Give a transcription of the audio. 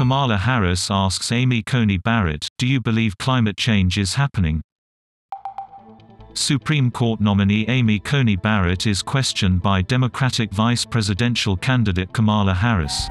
Kamala Harris asks Amy Coney Barrett, Do you believe climate change is happening? Supreme Court nominee Amy Coney Barrett is questioned by Democratic vice presidential candidate Kamala Harris.